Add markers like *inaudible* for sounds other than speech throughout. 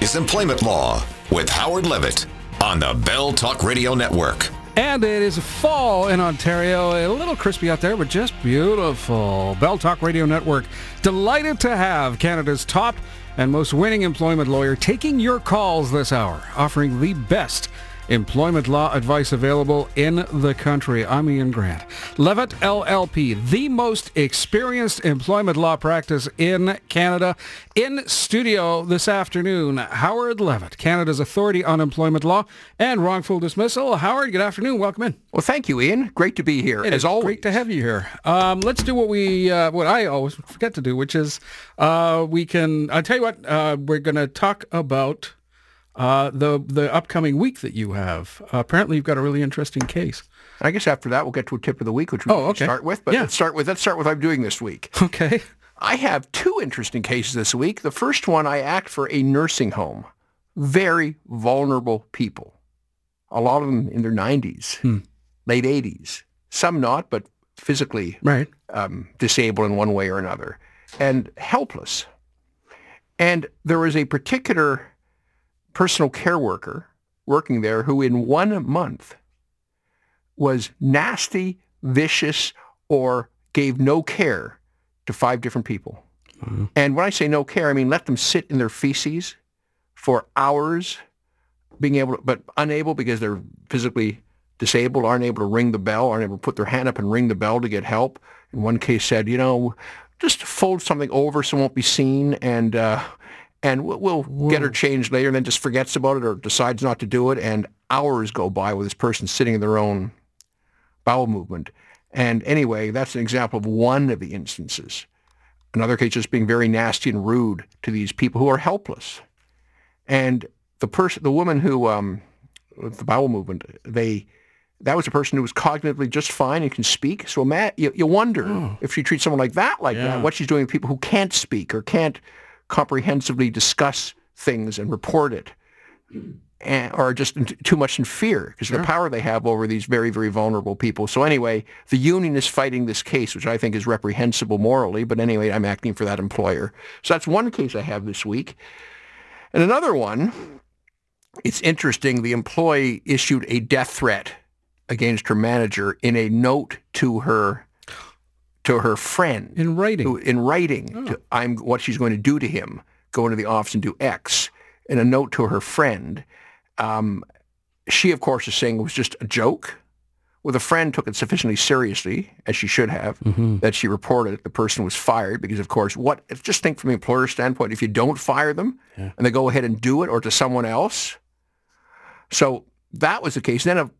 is Employment Law with Howard Levitt on the Bell Talk Radio Network. And it is fall in Ontario. A little crispy out there, but just beautiful. Bell Talk Radio Network. Delighted to have Canada's top and most winning employment lawyer taking your calls this hour, offering the best employment law advice available in the country. I'm Iain Grant. Levitt LLP, the most experienced employment law practice in Canada. In studio this afternoon, Howard Levitt, Canada's authority on employment law and wrongful dismissal. Howard, good afternoon. Welcome in. Well, thank you, Iain. Great to be here, It as is always. Great to have you here. Um, let's do what we, uh, what I always forget to do, which is uh, we can. I'll tell you what. Uh, we're going to talk about uh, the the upcoming week that you have. Uh, apparently, you've got a really interesting case. I guess after that, we'll get to a tip of the week, which we Oh, can okay. start with. But Yeah. let's start with let's start with what I'm doing this week. *laughs* Okay. I have two interesting cases this week. The first one, I act for a nursing home. Very vulnerable people. A lot of them in their 90s, Hmm. late 80s. Some not, but physically Right. um, disabled in one way or another and helpless. And there was a particular personal care worker working there who in one month was nasty, vicious, or gave no care to five different people. And when I say no care, I mean let them sit in their feces for hours, being able to, but unable because they're physically disabled, aren't able to ring the bell, aren't able to put their hand up and ring the bell to get help. In one case said, you know, just fold something over so it won't be seen and uh, and we'll, we'll get her changed later and then just forgets about it or decides not to do it and hours go by with this person sitting in their own bowel movement. And anyway, that's an example of one of the instances. Another case just being very nasty and rude to these people who are helpless. And the person, the woman who, um, the bowel movement, they, that was a person who was cognitively just fine and can speak. So Matt, you, you wonder if she treats someone like that, like Yeah. that, what she's doing with people who can't speak or can't comprehensively discuss things and report it, and, or just in, too much in fear because of the power they have over these very, very vulnerable people. So anyway, the union is fighting this case, which I think is reprehensible morally. But anyway, I'm acting for that employer. So that's one case I have this week. And another one, it's interesting. The employee issued a death threat against her manager in a note to her to her friend In writing. who- in writing to, I'm what she's going to do to him, go into the office and do X, in a note to her friend. Um, she, of course, is saying it was just a joke. Well, the friend took it sufficiently seriously, as she should have, that she reported it. The person was fired because, of course, what? Just think from the employer's standpoint, if you don't fire them and they go ahead and do it, or to someone else. So that was the case. Then,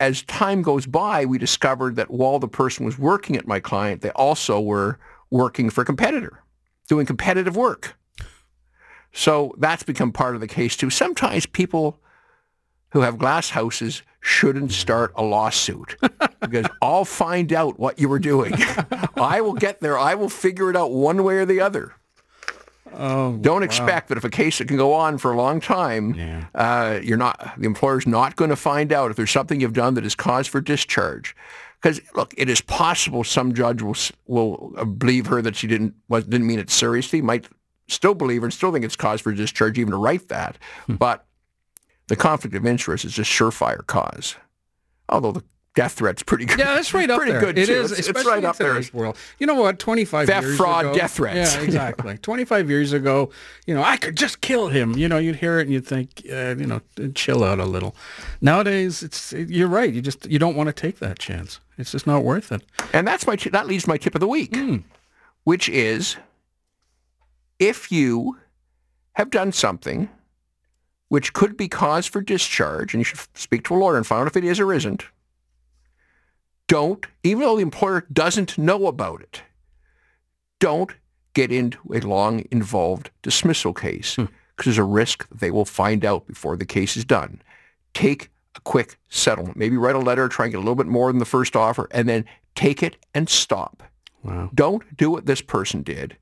as time goes by, we discovered that while the person was working at my client, they also were working for a competitor, doing competitive work. So that's become part of the case too. Sometimes people who have glass houses shouldn't start a lawsuit *laughs* because I'll find out what you were doing. *laughs* I will get there. I will figure it out one way or the other. Oh, Don't expect that if a case that can go on for a long time, Yeah. uh, you're not the employer's not going to find out if there's something you've done that is cause for discharge. Because look, it is possible some judge will will uh, believe her that she didn't was, didn't mean it seriously, might still believe her and still think it's cause for discharge even to write that. But the conflict of interest is just surefire cause. Although the death threat's pretty good. Yeah, that's right *laughs* up pretty there. good It too. is, It's, it's right in up there. world. You know what? Twenty-five Theft, years fraud, ago, death threats. Yeah, exactly. *laughs* Twenty-five years ago, you know, I could just kill him. You know, you'd hear it and you'd think, uh, you know, chill out a little. Nowadays, it's you're right. You just you don't want to take that chance. It's just not worth it. And that's my that leads to my tip of the week, which is if you have done something which could be cause for discharge, and you should speak to a lawyer and find out if it is or isn't, don't, even though the employer doesn't know about it, don't get into a long involved dismissal case hmm. because there's a risk they will find out before the case is done. Take a quick settlement. Maybe write a letter, try and get a little bit more than the first offer, and then take it and stop. Wow. Don't do what this person did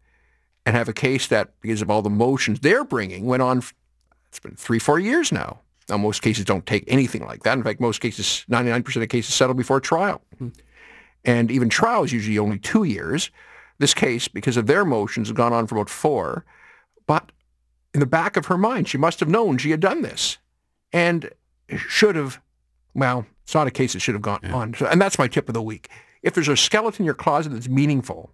and have a case that, because of all the motions they're bringing, went on, it's been three, four years now. Now, most cases don't take anything like that. In fact, most cases, 99% of cases settle before trial. Hmm. And even trial is usually only two years. This case, because of their motions, has gone on for about four. But in the back of her mind, she must have known she had done this and should have, well, it's not a case that should have gone on. So, and that's my tip of the week. If there's a skeleton in your closet that's meaningful,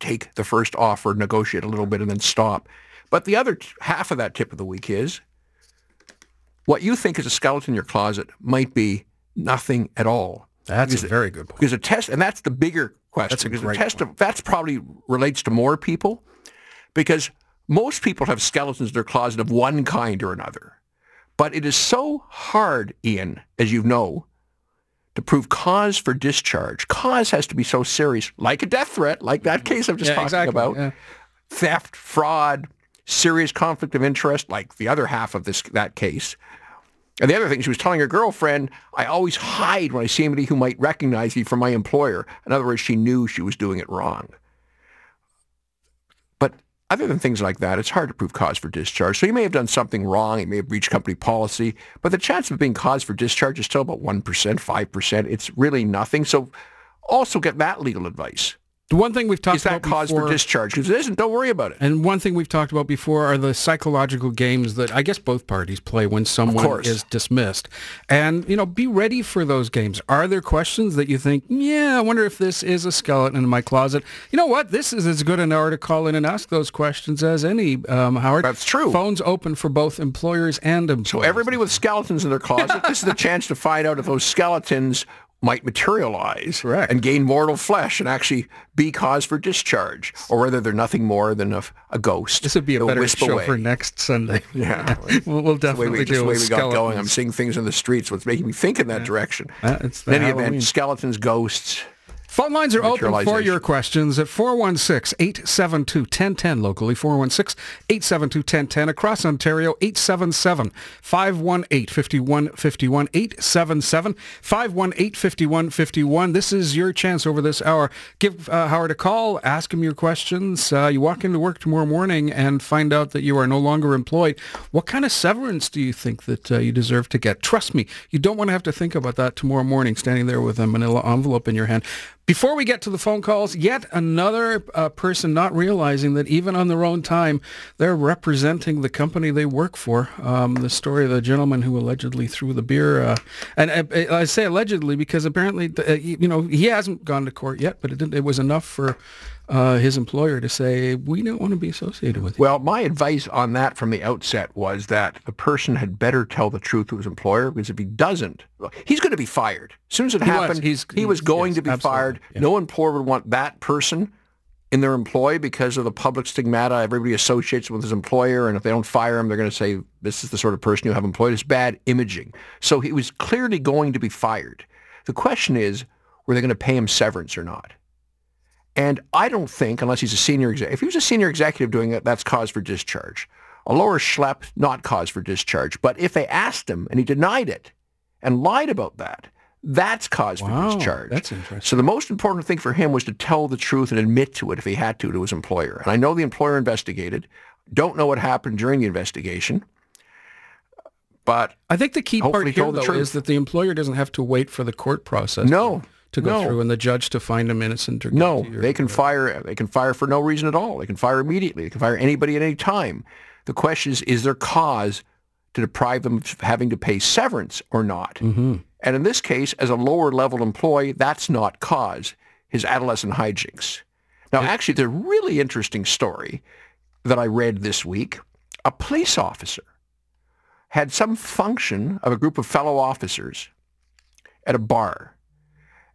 take the first offer, negotiate a little bit, and then stop. But the other t- half of that tip of the week is what you think is a skeleton in your closet might be nothing at all. That's Because- a very good point. Because a test, and that's the bigger question. That's a because great test of, that's probably relates to more people, because most people have skeletons in their closet of one kind or another. But it is so hard, Iain, as you know, to prove cause for discharge. Cause has to be so serious, like a death threat, like that mm-hmm. case I'm just Yeah, talking exactly, about. yeah. Theft, fraud, serious conflict of interest, like the other half of this that case. And the other thing, she was telling her girlfriend, I always hide when I see anybody who might recognize me from my employer. In other words, she knew she was doing it wrong. But other than things like that, it's hard to prove cause for discharge. So you may have done something wrong. You may have breached company policy, but the chance of being cause for discharge is still about 1%, 5%. It's really nothing. So also get that legal advice. The one thing we've talked Is that about cause before, for discharge? Because it isn't. Don't worry about it. and one thing we've talked about before are the psychological games that I guess both parties play when someone is dismissed. And, you know, be ready for those games. Are there questions that you think, yeah, I wonder if this is a skeleton in my closet? You know what? This is as good an hour to call in and ask those questions as any, um, Howard. That's true. Phones open for both employers and employees. So everybody with skeletons in their closet, this is the chance to find out if those skeletons might materialize Correct. and gain mortal flesh and actually be cause for discharge, or whether they're nothing more than a, a ghost. This would be a They'll better show away. for next Sunday. *laughs* Yeah. *laughs* we'll, we'll definitely we, do the way we got going. I'm seeing things in the streets. What's making me think in that direction. Uh, in any Halloween. event, skeletons, ghosts. Phone lines are open for your questions at 416-872-1010 locally, 416-872-1010 across Ontario, 877-518-5151, 877-518-5151. This is your chance over this hour. Give uh, Howard a call, ask him your questions. Uh, you walk into work tomorrow morning and find out that you are no longer employed. What kind of severance do you think that uh, you deserve to get? Trust me, you don't want to have to think about that tomorrow morning standing there with a manila envelope in your hand. Before we get to the phone calls, yet another uh, person not realizing that even on their own time, they're representing the company they work for. Um, the story of the gentleman who allegedly threw the beer, uh, and uh, I say allegedly because apparently, uh, you know, he hasn't gone to court yet, but it, it was enough for uh, his employer to say, we don't want to be associated with you. Well, my advice on that from the outset was that the person had better tell the truth to his employer because if he doesn't, he's going to be fired. As soon as it was. happened, He's- he was going yes, to be absolutely. fired. Yeah. No employer would want that person in their employ because of the public stigmata. Everybody associates with his employer, and if they don't fire him, they're going to say, this is the sort of person you have employed. It's bad imaging. So he was clearly going to be fired. The question is, were they going to pay him severance or not? And I don't think, unless he's a senior executive, if he was a senior executive doing it, that's cause for discharge. A lower schlep, not cause for discharge. But if they asked him and he denied it and lied about that, that's cause Wow, for discharge. that's interesting. So the most important thing for him was to tell the truth and admit to it if he had to to his employer. And I know the employer investigated. Don't know what happened during the investigation. But I think the key part here, though, truth. is that the employer doesn't have to wait for the court process no, to go no. through and the judge to find him innocent or No, guilty or they can fire. They can fire for no reason at all. They can fire immediately. They can fire anybody at any time. The question is: Is there cause to deprive them of having to pay severance or not? Mm-hmm. And in this case, as a lower level employee, that's not cause. His adolescent hijinks. Now, actually, it's a really interesting story that I read this week. A police officer had some function of a group of fellow officers at a bar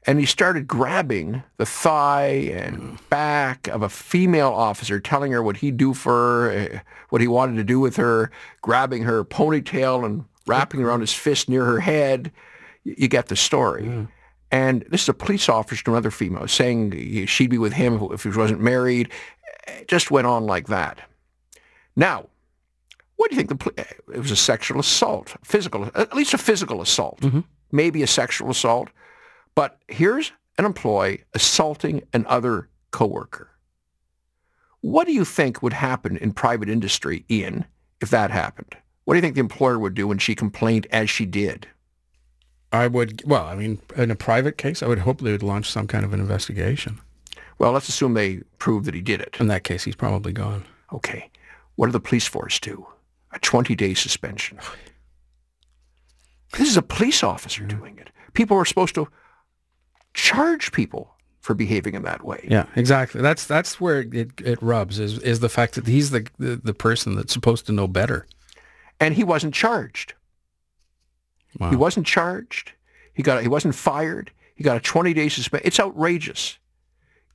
and he started grabbing the thigh and mm. back of a female officer, telling her what he'd do for her, eh, what he wanted to do with her, grabbing her ponytail and wrapping around his fist near her head. You get the story. Mm. And this is a police officer to another female saying she'd be with him if he wasn't married. Eh, it just went on like that. Now, what do you think? The poli- eh, it was a sexual assault, physical, at least a physical assault, mm-hmm. maybe a sexual assault. But here's an employee assaulting another coworker. What do you think would happen in private industry, Iain, if that happened? What do you think the employer would do when she complained as she did? I would, well, I mean, in a private case, I would hope they would launch some kind of an investigation. Well, let's assume they prove that he did it. In that case, he's probably gone. Okay. What do the police force do? A 20-day suspension. *sighs* This is a police officer doing it. People are supposed to charge people for behaving in that way. Yeah, exactly. That's that's where it, it rubs is is the fact that he's the, the the person that's supposed to know better. And he wasn't charged. Wow. He wasn't charged. He got he wasn't fired. He got a 20-day suspension. It's outrageous.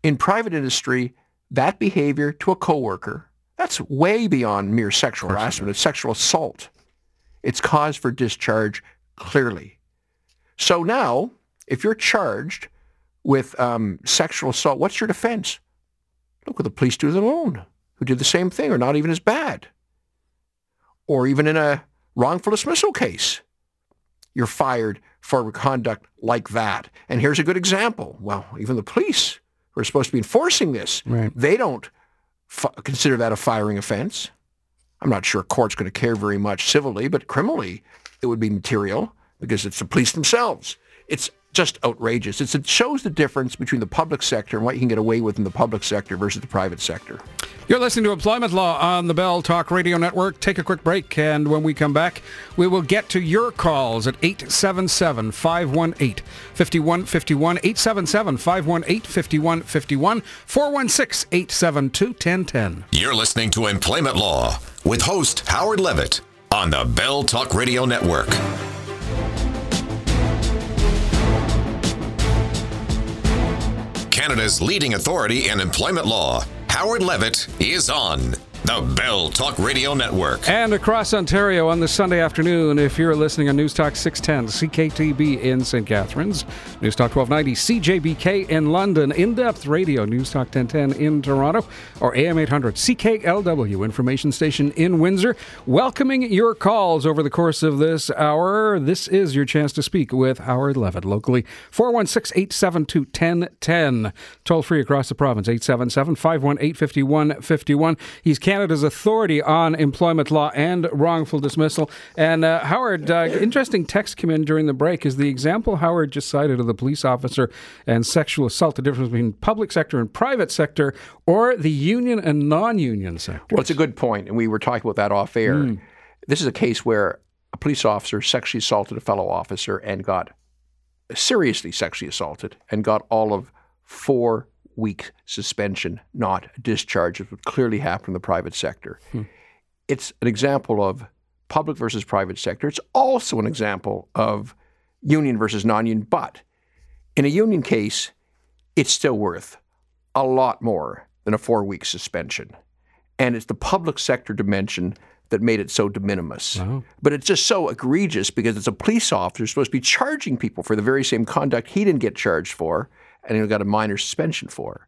In private industry, that behavior to a coworker, that's way beyond mere sexual harassment. It's sexual assault. It's cause for discharge clearly. So now, if you're charged with um, sexual assault, what's your defense? Look what the police do to their own, who did the same thing or not even as bad. Or even in a wrongful dismissal case, you're fired for conduct like that. And here's a good example. Well, even the police who are supposed to be enforcing this, Right. they don't f- consider that a firing offense. I'm not sure a court's going to care very much civilly, but criminally it would be material because it's the police themselves. It's just outrageous. It's, it shows the difference between the public sector and what you can get away with in the public sector versus the private sector. You're listening to Employment Law on the Bell Talk Radio Network. Take a quick break, and when we come back, we will get to your calls at 877-518-5151, 877-518-5151, 416-872-1010. You're listening to Employment Law with host Howard Levitt on the Bell Talk Radio Network. Canada's leading authority in employment law, Howard Levitt, is on the Bell Talk Radio Network. And across Ontario on this Sunday afternoon, if you're listening on News Talk 610, CKTB in St. Catharines, News Talk 1290, CJBK in London, In Depth Radio, News Talk 1010 in Toronto, or AM 800, CKLW information station in Windsor, welcoming your calls over the course of this hour. This is your chance to speak with Howard Levitt locally, 416 872 1010. Toll free across the province, 877 518 5151. He's Canada's authority on employment law and wrongful dismissal. And uh, Howard, uh, interesting text came in during the break. Is the example Howard just cited of the police officer and sexual assault the difference between public sector and private sector, or the union and non-union sector? Well, it's a good point, and we were talking about that off air. This is a case where a police officer sexually assaulted a fellow officer and got seriously sexually assaulted and got all of four week suspension, not discharge, as would clearly happen in the private sector. Hmm. It's an example of public versus private sector. It's also an example of union versus non-union, but in a union case, it's still worth a lot more than a four-week suspension and it's the public sector dimension that made it so de minimis. Oh. But it's just so egregious because it's a police officer supposed to be charging people for the very same conduct he didn't get charged for and he got a minor suspension for.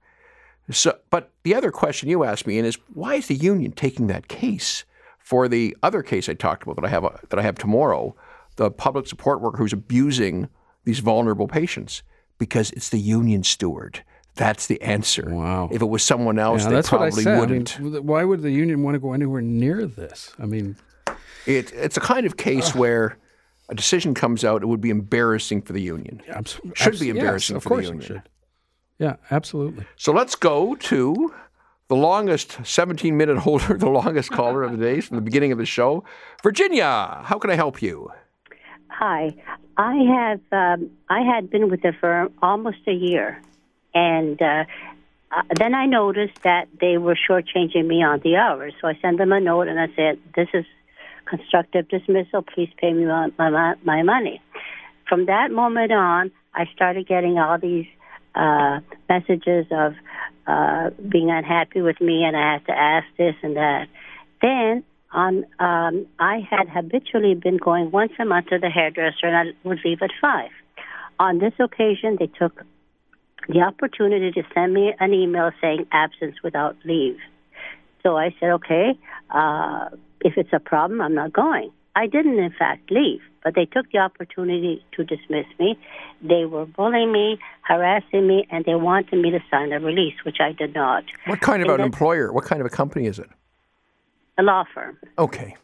So, but the other question you asked me Iain, is why is the union taking that case for the other case I talked about that I have uh, that I have tomorrow, the public support worker who's abusing these vulnerable patients? Because it's the union steward. That's the answer. Wow. If it was someone else, Yeah, they probably said. I wouldn't. mean, why would the union want to go anywhere near this? I mean, It, it's a kind of case where a decision comes out, it would be embarrassing for the union. abs- Should abs- be embarrassing yes, of for the course it union. should. Yeah, absolutely. So let's go to the longest 17 minute holder, *laughs* the longest caller of the day from the beginning of the show. Virginia, how can I help you? Hi, I have um, I had been with the firm almost a year, and uh, uh, then I noticed that they were shortchanging me on the hours. So I sent them a note and I said, "This is constructive dismissal. Please pay me my my, my money." From that moment on, I started getting all these uh, messages of uh, being unhappy with me, and I had to ask this and that. Then on, um, I had habitually been going once a month to the hairdresser, and I would leave at five. On this occasion, they took the opportunity to send me an email saying absence without leave. So I said, okay, uh, if it's a problem, I'm not going. I didn't, in fact, leave, but they took the opportunity to dismiss me. They were bullying me, harassing me, and they wanted me to sign a release, which I did not. What kind of And an employer? What kind of a company is it? A law firm. Okay.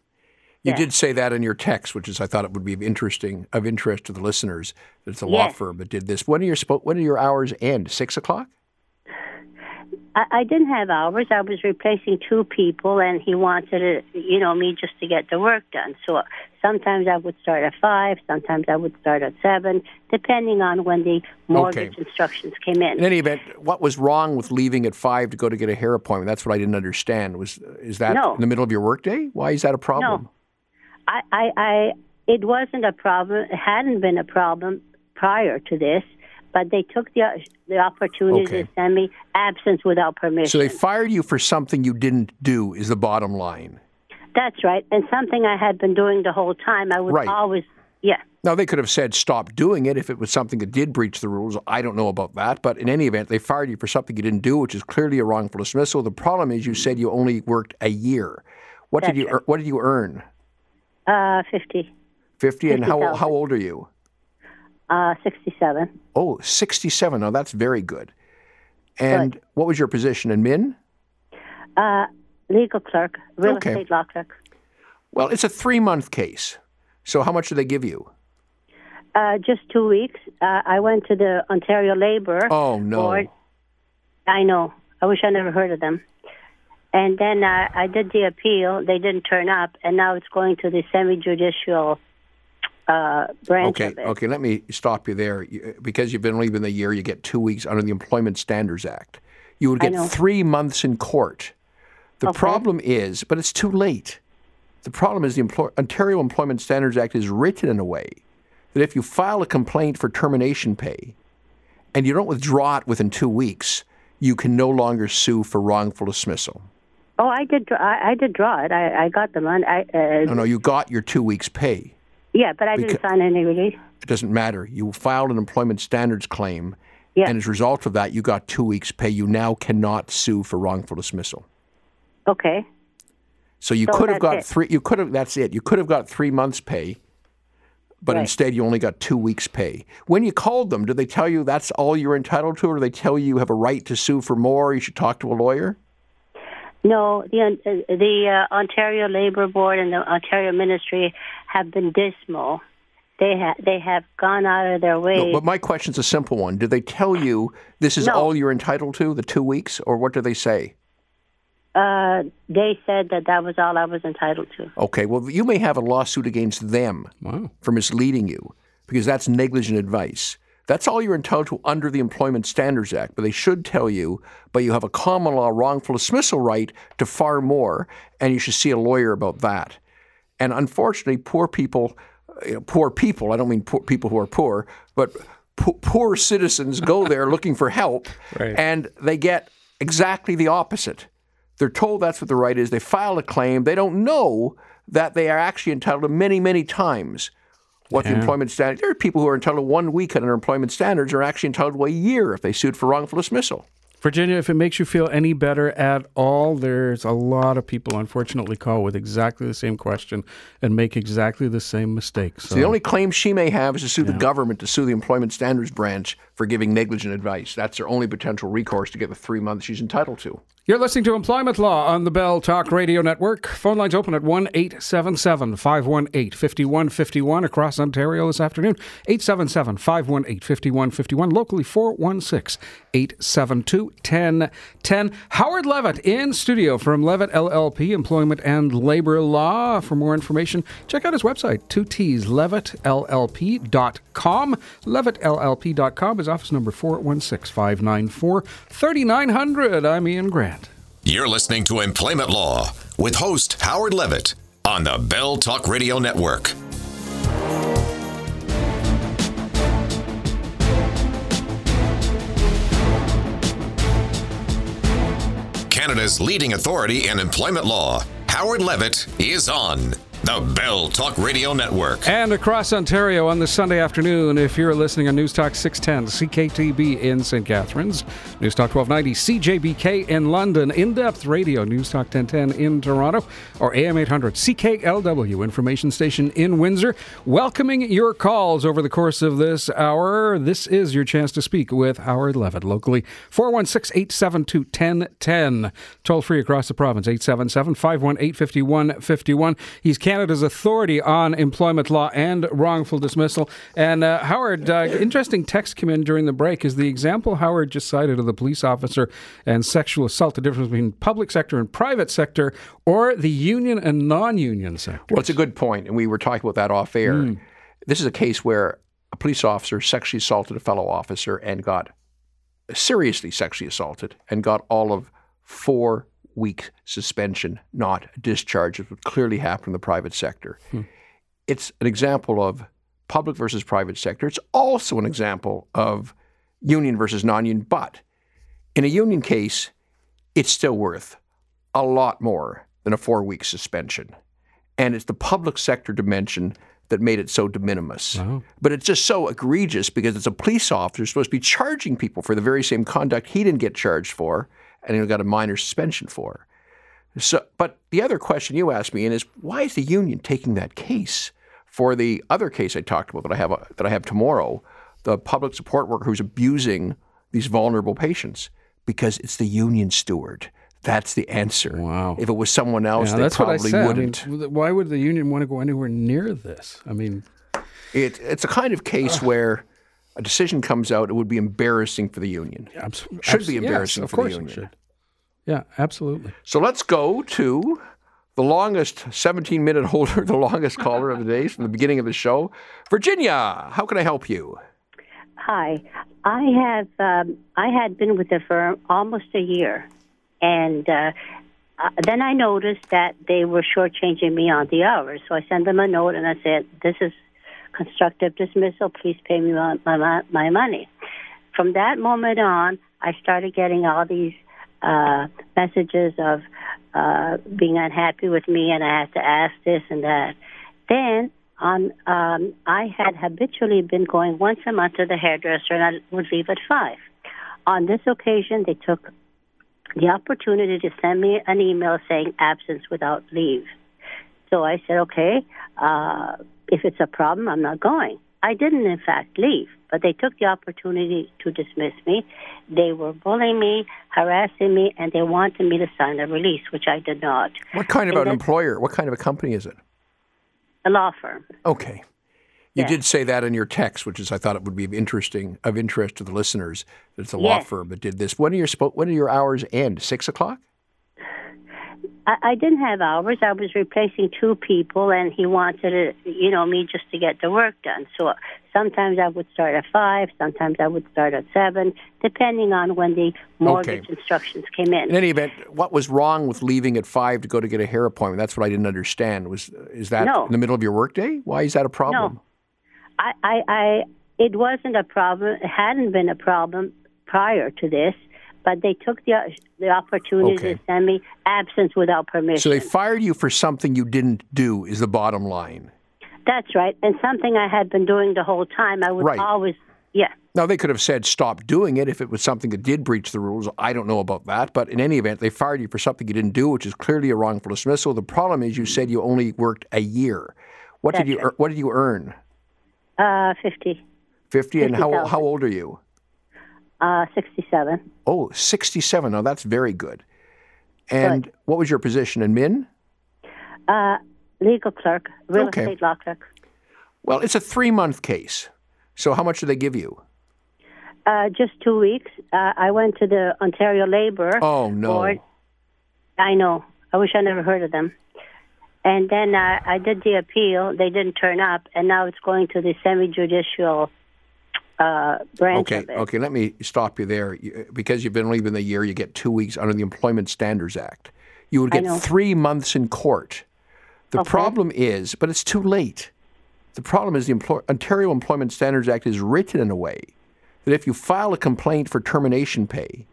You Yeah. did say that in your text, which is I thought it would be of interesting of interest to the listeners. That it's a law firm that did this. When are your when do your hours end? Six o'clock. I, I didn't have hours. I was replacing two people, and he wanted it, you know, me just to get the work done. So sometimes I would start at five, sometimes I would start at seven, depending on when the mortgage Okay. instructions came in. In any event, what was wrong with leaving at five to go to get a hair appointment? That's what I didn't understand. Was is that No. in the middle of your workday? Why is that a problem? I, I, I, it wasn't a problem. It hadn't been a problem prior to this, but they took the the opportunity Okay. to send me absence without permission. So they fired you for something you didn't do. Is the bottom line? That's right, and something I had been doing the whole time. I would Right. always, yeah. Now they could have said stop doing it if it was something that did breach the rules. I don't know about that, but in any event, they fired you for something you didn't do, which is clearly a wrongful dismissal. The problem is you said you only worked a year. What did you right. What did you earn? Uh, 50, Fifty, and how 50,000. how old are you? Uh, 67. Oh, 67. Now that's very good. And what was your position in Min? Uh, legal clerk, real Okay. estate law clerk. Well, it's a three month case. So how much do they give you? Uh, just two weeks. Uh, I went to the Ontario Labor Oh no. Board. I know. I wish I never heard of them. And then uh, I did the appeal. They didn't turn up, and now it's going to the semi-judicial uh, branch Okay, okay. Let me stop you there. Because you've been been a year, you get two weeks under the Employment Standards Act. You would get three months in court. The Okay. problem is, but it's too late. The problem is the Employ- Ontario Employment Standards Act is written in a way that if you file a complaint for termination pay and you don't withdraw it within two weeks, you can no longer sue for wrongful dismissal. Oh, I did. Draw, I, I did draw it. I, I got the money. I, uh, No, no, you got your two weeks' pay. Yeah, but I didn't sign any release. It doesn't matter. You filed an employment standards claim, Yeah. and as a result of that, you got two weeks' pay. You now cannot sue for wrongful dismissal. Okay. So you So could have got it. three. You could have. That's it. You could have got three months' pay, but Right. instead you only got two weeks' pay. When you called them, did they tell you that's all you're entitled to, or did they tell you you have a right to sue for more? You should talk to a lawyer. No, the uh, the uh, Ontario Labor Board and the Ontario Ministry have been dismal. They ha- they have gone out of their way. No, but my question's a simple one. Do they tell you this is No. all you're entitled to, the two weeks, or what do they say? uh, they said that that was all I was entitled to. Okay, well, you may have a lawsuit against them Wow. for misleading you because that's negligent advice. That's all you're entitled to under the Employment Standards Act, but they should tell you, but you have a common law wrongful dismissal right to far more, and you should see a lawyer about that. And unfortunately, poor people, you know, poor people, I don't mean poor people who are poor, but po- poor citizens go *laughs* there looking for help, Right. and they get exactly the opposite. They're told that's what the right is. They file a claim. They don't know that they are actually entitled to many, many times what the employment standard. There are people who are entitled to one week under employment standards are actually entitled to a year if they sued for wrongful dismissal. Virginia, if it makes you feel any better at all, there's a lot of people unfortunately call with exactly the same question and make exactly the same mistake. So, The only claim she may have is to sue the government, to sue the employment standards branch for giving negligent advice. That's her only potential recourse to get the three months she's entitled to. You're listening to Employment Law on the Bell Talk Radio Network. Phone lines open at 1 877 518 5151 across Ontario this afternoon. 877 518 5151. Locally 416 872 1010. Howard Levitt in studio from Levitt LLP, Employment and Labor Law. For more information, check out his website, 2T's, levittllp.com. Levittllp.com. His office number 416 594 3900. I'm Iain Grant. You're listening to Employment Law with host Howard Levitt on the Bell Talk Radio Network. Canada's leading authority in employment law, Howard Levitt, is on the Bell Talk Radio Network. And across Ontario on this Sunday afternoon, if you're listening on News Talk 610 CKTB in St. Catharines, News Talk 1290 CJBK in London, In Depth Radio, News Talk 1010 in Toronto, or AM 800 CKLW information station in Windsor, welcoming your calls over the course of this hour. This is your chance to speak with Howard Levitt locally, 416 872 1010. Toll free across the province, 877 518 5151. He's Canada's authority on employment law and wrongful dismissal. And uh, Howard, uh, interesting text came in during the break. Is the example Howard just cited of the police officer and sexual assault the difference between public sector and private sector, or the union and non-union sector? Well, it's a good point, and we were talking about that off air. Mm. This is a case where a police officer sexually assaulted a fellow officer and got seriously sexually assaulted and got all of four week suspension, not discharge, it would clearly happen in the private sector. Hmm. It's an example of public versus private sector. It's also an example of union versus non union. But in a union case, it's still worth a lot more than a four week suspension. And it's the public sector dimension that made it so de minimis. Wow. But it's just so egregious because it's a police officer supposed to be charging people for the very same conduct he didn't get charged for and he got a minor suspension for. So, but the other question you asked me, Iain is why is the union taking that case for the other case I talked about that I have uh, that I have tomorrow, the public support worker who's abusing these vulnerable patients? Because it's the union steward. That's the answer. Wow. If it was someone else, yeah, they probably wouldn't. I mean, why would the union want to go anywhere near this? I mean, it, it's a kind of case uh, where a decision comes out, it would be embarrassing for the union. Abs- should abs- be embarrassing yes, for the union. Yeah, absolutely. So let's go to the longest 17 minute holder, *laughs* the longest caller of the day from the beginning of the show. Virginia, how can I help you? Hi. I have um, I had been with the firm almost a year, and uh, uh, then I noticed that they were shortchanging me on the hours. So I sent them a note and I said, "This is constructive dismissal. Please pay me my, my, my money. From that moment on, I started getting all these uh, messages of uh, being unhappy with me, and I had to ask this and that. Then on, um, I had habitually been going once a month to the hairdresser, and I would leave at five. On this occasion, they took the opportunity to send me an email saying absence without leave. So I said, okay, uh, if it's a problem, I'm not going. I didn't, in fact, leave, but they took the opportunity to dismiss me. They were bullying me, harassing me, and they wanted me to sign a release, which I did not. What kind of and an employer? What kind of a company is it? A law firm. Okay. You yes. did say that in your text, which is I thought it would be interesting of interest to the listeners. That it's a yes. law firm that did this. When are your when are your hours end? Six o'clock. I, I didn't have hours. I was replacing two people, and he wanted, it, you know, me just to get the work done. So sometimes I would start at five, sometimes I would start at seven, depending on when the mortgage okay. instructions came in. In any event, what was wrong with leaving at five to go to get a hair appointment? That's what I didn't understand. Was is that no. in the middle of your workday? Why is that a problem? No, I, I, I, it wasn't a problem. It hadn't been a problem prior to this but they took the the opportunity okay. to send me absence without permission. So they fired you for something you didn't do. Is the bottom line? That's right, and something I had been doing the whole time. I was right. always yeah. Now they could have said stop doing it if it was something that did breach the rules. I don't know about that, but in any event, they fired you for something you didn't do, which is clearly a wrongful dismissal. The problem is you said you only worked a year. What That's did you right. What did you earn? Uh, fifty. Fifty, and how how old are you? Uh, 67. Oh, 67. Now that's very good. And good. what was your position in MIN? Uh, legal clerk, real okay. estate law clerk. Well, it's a three month case. So how much do they give you? Uh, just two weeks. Uh, I went to the Ontario Labor oh, no. Board. I know. I wish I never heard of them. And then uh, I did the appeal. They didn't turn up, and now it's going to the semi-judicial uh, branch okay, Okay, let me stop you there. Because you've been leaving the year, you get two weeks under the Employment Standards Act. You would get three months in court. The okay. problem is, but it's too late. The problem is the Employ- Ontario Employment Standards Act is written in a way that if you file a complaint for termination pay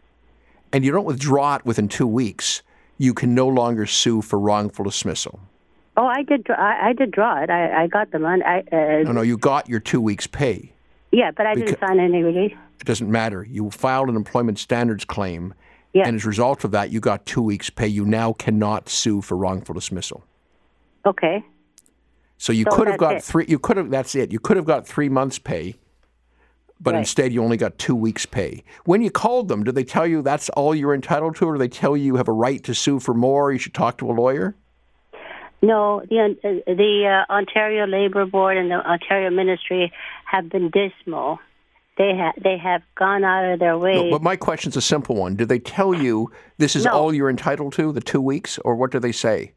and you don't withdraw it within two weeks, you can no longer sue for wrongful dismissal. Oh, I did. I, I did draw it. I, I got the money. I, uh, no, no, you got your two weeks' pay. Yeah, but I didn't sign any release. It doesn't matter. You filed an employment standards claim, yeah. and as a result of that, you got two weeks' pay. You now cannot sue for wrongful dismissal. Okay. So you so could have got it. three. You could have. That's it. You could have got three months' pay, but right. instead you only got two weeks' pay. When you called them, did they tell you that's all you're entitled to, or did they tell you you have a right to sue for more? You should talk to a lawyer. No, the uh, the uh, Ontario Labor Board and the Ontario Ministry have been dismal. They ha- they have gone out of their way. No, but my question's a simple one. Do they tell you this is No. all you're entitled to, the two weeks, or what do they say?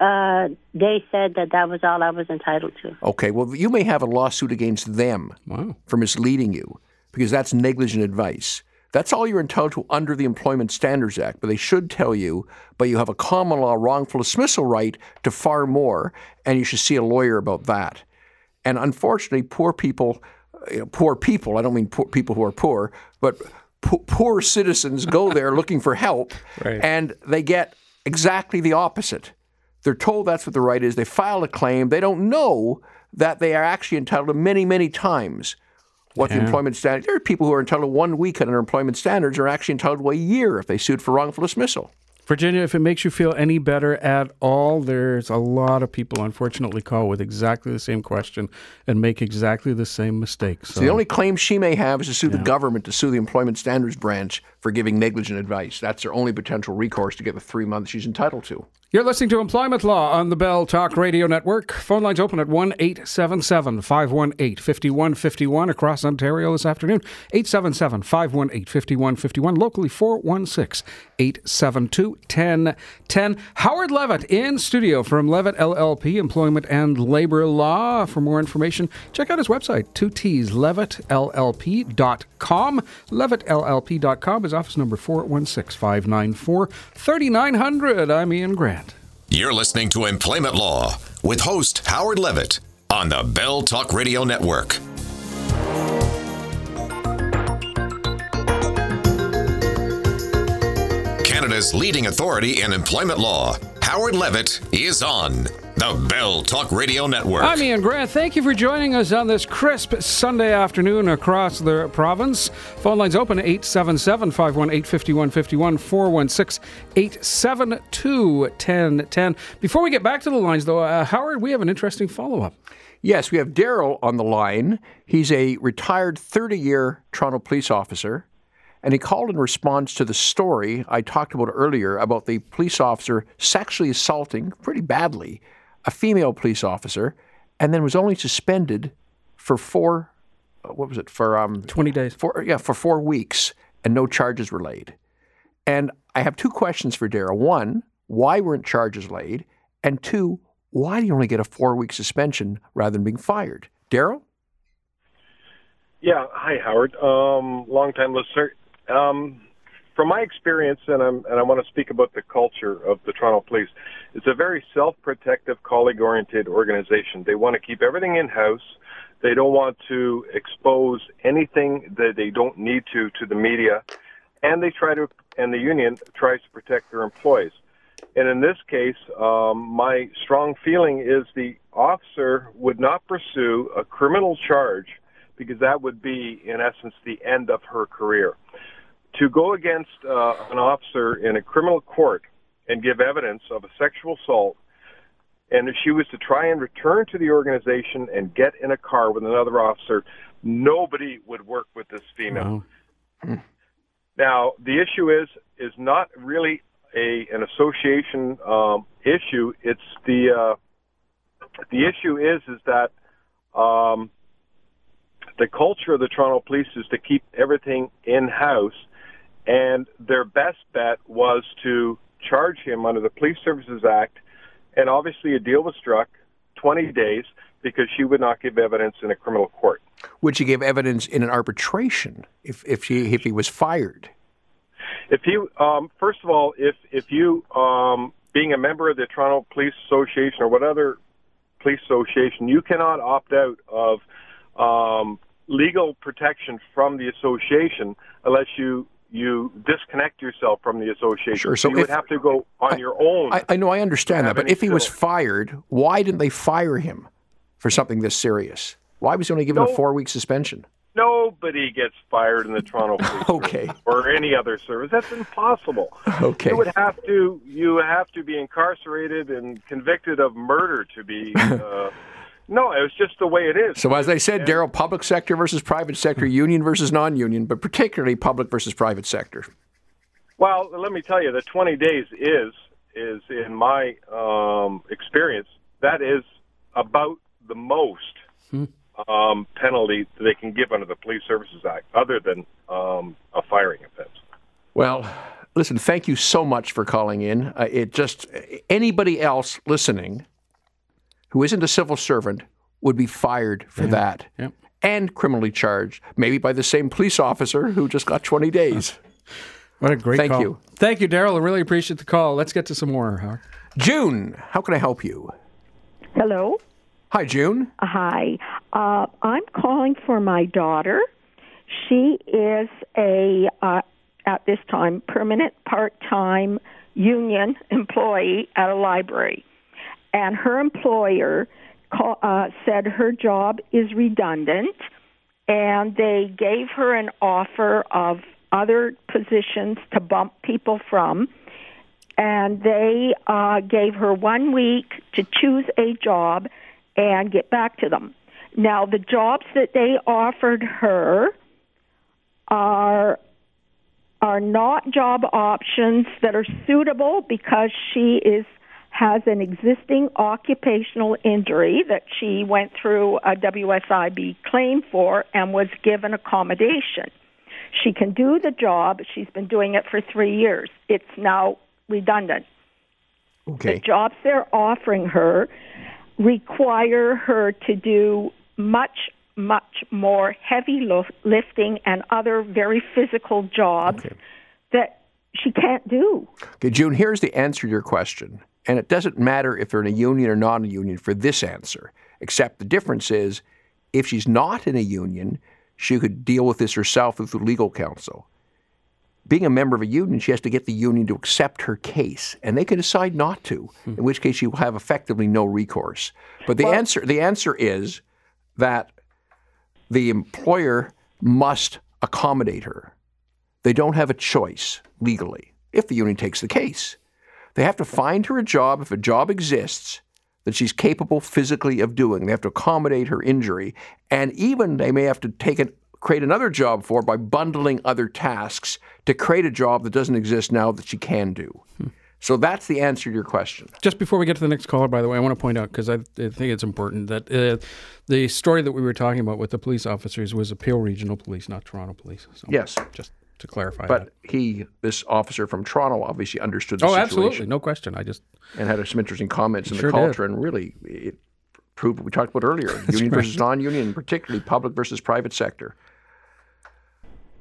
uh, they said that that was all I was entitled to. Okay, well, you may have a lawsuit against them Wow. for misleading you because that's negligent advice. That's all you're entitled to under the Employment Standards Act, but they should tell you, but you have a common law wrongful dismissal right to far more, and you should see a lawyer about that. And unfortunately, poor people, you know, poor people, I don't mean poor people who are poor, but po- poor citizens go *laughs* there looking for help, Right. and they get exactly the opposite. They're told that's what the right is. They file a claim. They don't know that they are actually entitled to many, many times what the employment standard. There are people who are entitled to one week under employment standards are actually entitled to a year if they sued for wrongful dismissal. Virginia, if it makes you feel any better at all, there's a lot of people unfortunately call with exactly the same question and make exactly the same mistakes. So, So the only claim she may have is to sue the government, to sue the Employment Standards Branch for giving negligent advice. That's her only potential recourse to get the three months she's entitled to. You're listening to Employment Law on the Bell Talk Radio Network. Phone lines open at 1 877 518 5151 across Ontario this afternoon. 877 518 5151. Locally 416 872 1010. Howard Levitt in studio from Levitt LLP, Employment and Labor Law. For more information, check out his website, 2T's, levittllp.com. Levittllp.com. His office number 416 594 3900. I'm Iain Grant. You're listening to Employment Law with host Howard Levitt on the Bell Talk Radio Network. Canada's leading authority in employment law, Howard Levitt, is on the Bell Talk Radio Network. I'm Iain Grant. Thank you for joining us on this crisp Sunday afternoon across the province. Phone lines open 877 518 5151 416 872 1010. Before we get back to the lines, though, uh, Howard, we have an interesting follow up. Yes, we have Daryl on the line. He's a retired 30 year Toronto police officer. And he called in response to the story I talked about earlier about the police officer sexually assaulting pretty badly a female police officer and then was only suspended for four, uh, what was it, for um, 20 days. four, yeah, for four weeks and no charges were laid. And I have two questions for Daryl. One, why weren't charges laid? And two, why do you only get a four week suspension rather than being fired? Daryl? Yeah, hi Howard. Um, long time listener. Um, from my experience, and I'm and I want to speak about the culture of the Toronto Police. It's a very self-protective, colleague-oriented organization. They want to keep everything in house. They don't want to expose anything that they don't need to to the media, and they try to and the union tries to protect their employees. And in this case, um, my strong feeling is the officer would not pursue a criminal charge because that would be, in essence, the end of her career. To go against uh, an officer in a criminal court and give evidence of a sexual assault, and if she was to try and return to the organization and get in a car with another officer, nobody would work with this female. Now, the issue is is not really a an association um, issue. It's the uh, the issue is is that um, the culture of the Toronto Police is to keep everything in house, and their best bet was to charge him under the Police Services Act, and obviously a deal was struck, 20 days, because she would not give evidence in a criminal court. Would she give evidence in an arbitration if, if, she, if he was fired? If you, um, first of all, if if you, um, being a member of the Toronto Police Association or what other police association, you cannot opt out of um, legal protection from the association unless you you disconnect yourself from the association. Sure, so you would have to go on your own. I, I know, I understand that, but if he was fired, why didn't they fire him for something this serious? Why was he only given a four week suspension? Nobody gets fired in the Toronto *laughs* Police Okay. Or any other service. That's impossible. Okay. You would have to you have to be incarcerated and convicted of murder to be. *laughs* Uh, no, it was just the way it is. So, as I said, Daryl, public sector versus private sector, union versus non union, but particularly public versus private sector. Well, let me tell you, the 20 days is is, in my um, experience, that is about the most um, penalty they can give under the Police Services Act, other than um, a firing offense. Well, listen, thank you so much for calling in. Uh, it just, anybody else listening who isn't a civil servant would be fired for that Yep. and criminally charged, maybe by the same police officer who just got 20 days. *laughs* What a great call. Thank call. you. Thank you, Daryl. I really appreciate the call. Let's get to some more, Howard. June, how can I help you? Hello. Hi, June. Hi. Uh, I'm calling for my daughter. She is a, uh, at this time, permanent part time union *laughs* employee at a library. And her employer call, uh, said her job is redundant, and they gave her an offer of other positions to bump people from and they uh, gave her one week to choose a job and get back to them. Now, the jobs that they offered her are are not job options that are suitable because she is has an existing occupational injury that she went through a WSIB claim for and was given accommodation. She can do the job. She's been doing it for three years. It's now redundant. Okay. The jobs they're offering her require her to do much, much more heavy lifting and other very physical jobs that she can't do. Okay, June, here's the answer to your question. And it doesn't matter if they're in a union or not a union for this answer, except the difference is if she's not in a union, she could deal with this herself through legal counsel. Being a member of a union, she has to get the union to accept her case, and they can decide not to, hmm. in which case she will have effectively no recourse. But the answer the answer is that the employer must accommodate her. They don't have a choice legally if the union takes the case. They have to find her a job if a job exists that she's capable physically of doing. They have to accommodate her injury, and even they may have to take an, create another job for her by bundling other tasks to create a job that doesn't exist now that she can do. So that's the answer to your question. Just before we get to the next caller, by the way, I want to point out because I, I think it's important that uh, the story that we were talking about with the police officers was a Peel Regional Police, not Toronto Police. So Yes. just to clarify. But that. he, this officer from Toronto, obviously understood the oh, situation absolutely, no question. I just and had some interesting comments in Sure the did. culture, and really it proved what we talked about earlier: *laughs* union versus non-union, particularly public versus private sector.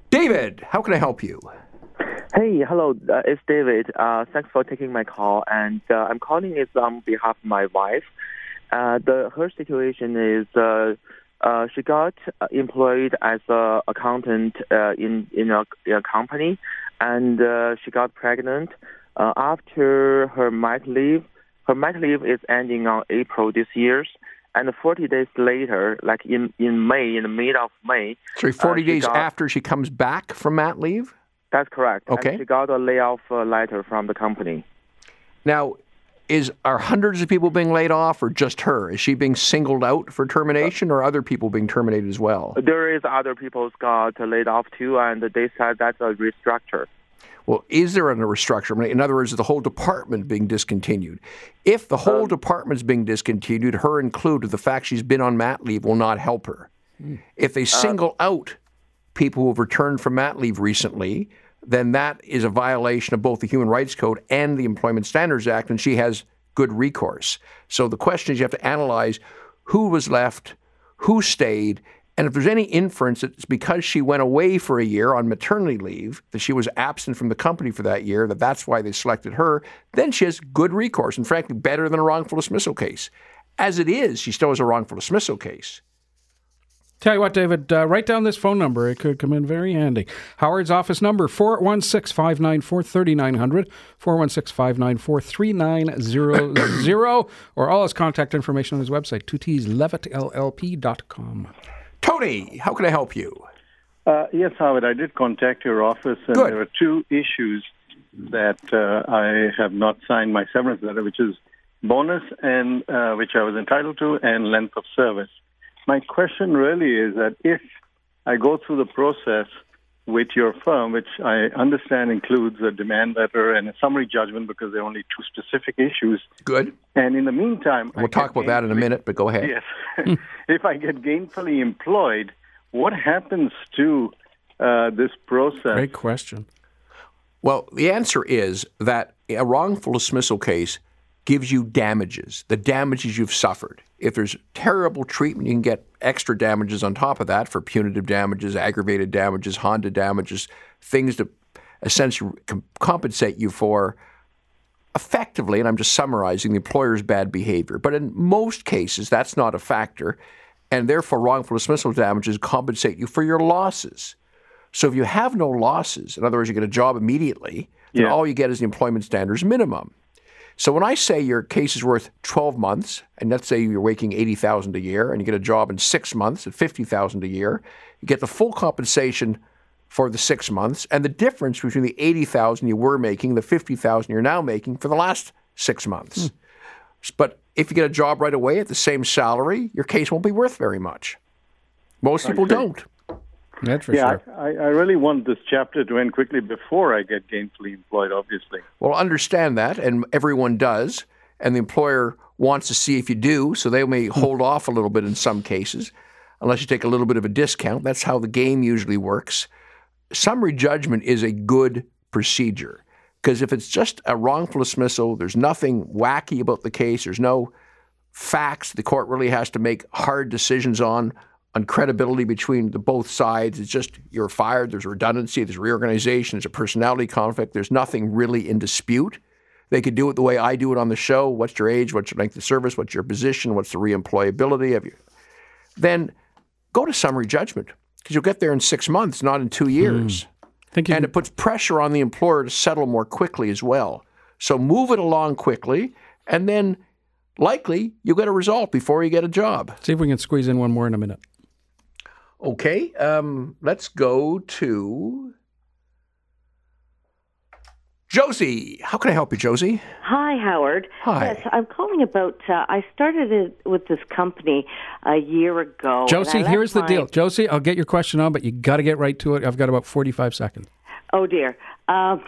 David, how can I help you? Hey, hello, uh, it's David. Uh, thanks for taking my call, and uh, I'm calling is on behalf of my wife. Uh, the her situation is uh, she got uh, employed as a accountant uh, in in a, in a company, and uh, she got pregnant. Uh, after her mat leave, her mat leave is ending on April this year, and 40 days later, like in in May, in the mid of May, Sorry, 40 she days got- after she comes back from mat leave? that's correct. Okay. And she got a layoff letter from the company. Now, is are hundreds of people being laid off or just her? Is she being singled out for termination or other people being terminated as well? There is other people got uh, laid off too, and they said that's a restructure. Well, is there a restructure? In other words, is the whole department being discontinued? If the whole um, department's being discontinued, her included, the fact she's been on mat leave will not help her. Hmm. If they uh, single out people who have returned from mat leave recently, then that is a violation of both the Human Rights Code and the Employment Standards Act, and she has good recourse. So the question is you have to analyze who was left, who stayed, and if there's any inference that it's because she went away for a year on maternity leave, that she was absent from the company for that year, that that's why they selected her, then she has good recourse, and frankly, better than a wrongful dismissal case. As it is, she still has a wrongful dismissal case. Tell you what, David, uh, write down this phone number. It could come in very handy. Howard's office number, 416 594 3900, 416 594 3900, or all his contact information on his website, 2tslevittllp.com. Tony, how can I help you? Uh, yes, Howard, I did contact your office, and Good. there are two issues that uh, I have not signed my severance letter, which is bonus and uh, which I was entitled to, and length of service. My question really is that if I go through the process with your firm, which I understand includes a demand letter and a summary judgment because there are only two specific issues. Good. And in the meantime, We'll I talk about that in a minute, but go ahead. Yes. *laughs* if I get gainfully employed, what happens to uh, this process? Great question. Well, the answer is that a wrongful dismissal case gives you damages, the damages you've suffered. If there's terrible treatment, you can get extra damages on top of that for punitive damages, aggravated damages, Honda damages, things to essentially com- compensate you for effectively, and I'm just summarizing the employer's bad behavior. But in most cases, that's not a factor, and therefore wrongful dismissal damages compensate you for your losses. So if you have no losses, in other words, you get a job immediately, then Yeah. all you get is the employment standards minimum. So when I say your case is worth 12 months, and let's say you're making 80,000 a year, and you get a job in six months at 50,000 a year, you get the full compensation for the six months, and the difference between the 80,000 you were making, the 50,000 you're now making for the last six months. Hmm. But if you get a job right away at the same salary, your case won't be worth very much. Most people don't. That's for yeah, sure. I, I really want this chapter to end quickly before I get gainfully employed, obviously. Well, understand that, and everyone does, and the employer wants to see if you do, so they may hmm. hold off a little bit in some cases, unless you take a little bit of a discount. That's how the game usually works. Summary judgment is a good procedure because if it's just a wrongful dismissal, there's nothing wacky about the case, there's no facts the court really has to make hard decisions on on credibility between the both sides. It's just you're fired, there's redundancy, there's reorganization, there's a personality conflict, there's nothing really in dispute. They could do it the way I do it on the show. What's your age? What's your length of service? What's your position? What's the reemployability of you? Then go to summary judgment because you'll get there in six months, not in two years. Hmm. Think you And it puts pressure on the employer to settle more quickly as well. So move it along quickly, and then likely you'll get a result before you get a job. see if we can squeeze in one more in a minute. Okay, um, let's go to Josie. How can I help you, Josie? Hi, Howard. Hi. Yes, I'm calling about. Uh, I started it with this company a year ago. Josie, here's the my- deal. Josie, I'll get your question on, but you got to get right to it. I've got about 45 seconds. Oh dear. Um,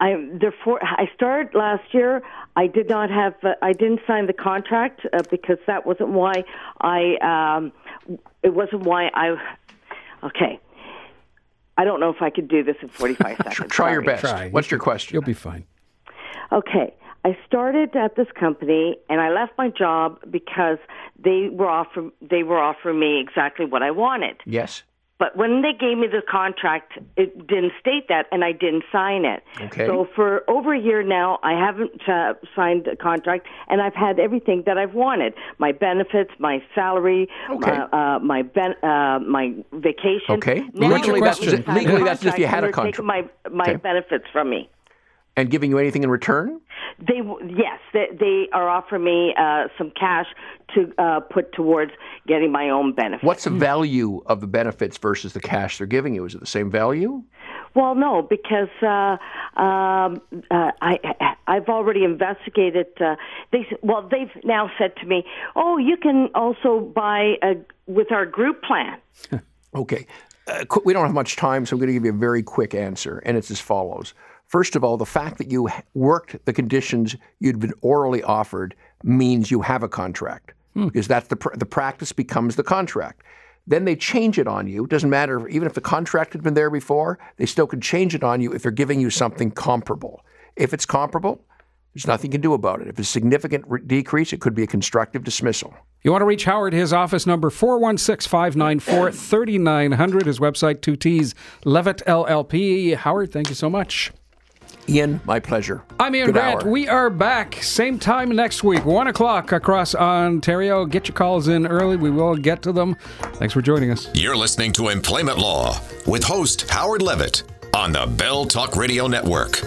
I therefore I started last year. I did not have. Uh, I didn't sign the contract uh, because that wasn't why I. Um, it wasn't why I. Okay. I don't know if I could do this in 45 *laughs* seconds. Try your best. Try. What's your question? You'll be fine. Okay. I started at this company and I left my job because they were offer they were offering me exactly what I wanted. Yes. But when they gave me the contract, it didn't state that, and I didn't sign it. Okay. So for over a year now, I haven't uh, signed a contract, and I've had everything that I've wanted: my benefits, my salary, Okay. uh, uh, my ben- uh, my vacation. Okay. Now Legally, that's just- legally, that's just if you had a they're taking contract. my my Okay. benefits from me. And giving you anything in return? They yes, they, they are offering me uh, some cash to uh, put towards getting my own benefits. What's the value of the benefits versus the cash they're giving you? Is it the same value? Well, no, because uh, um, uh, I, I I've already investigated. Uh, they well, they've now said to me, "Oh, you can also buy a, with our group plan." *laughs* Okay. Uh, we don't have much time, so I'm going to give you a very quick answer, and it's as follows. First of all, the fact that you worked the conditions you'd been orally offered means you have a contract, hmm. because that's the pr- the practice becomes the contract. Then they change it on you. It doesn't matter, even if the contract had been there before, they still could change it on you if they're giving you something comparable. If it's comparable, there's nothing you can do about it. If it's a significant re- decrease, it could be a constructive dismissal. You want to reach Howard, his office number 416 594 3900, his website 2Ts, Levitt LLP. Howard, thank you so much. Iain, my pleasure. I'm Iain Good Grant. hour. We are back same time next week, 1 o'clock across Ontario. Get your calls in early. We will get to them. Thanks for joining us. You're listening to Employment Law with host Howard Levitt on the Bell Talk Radio Network.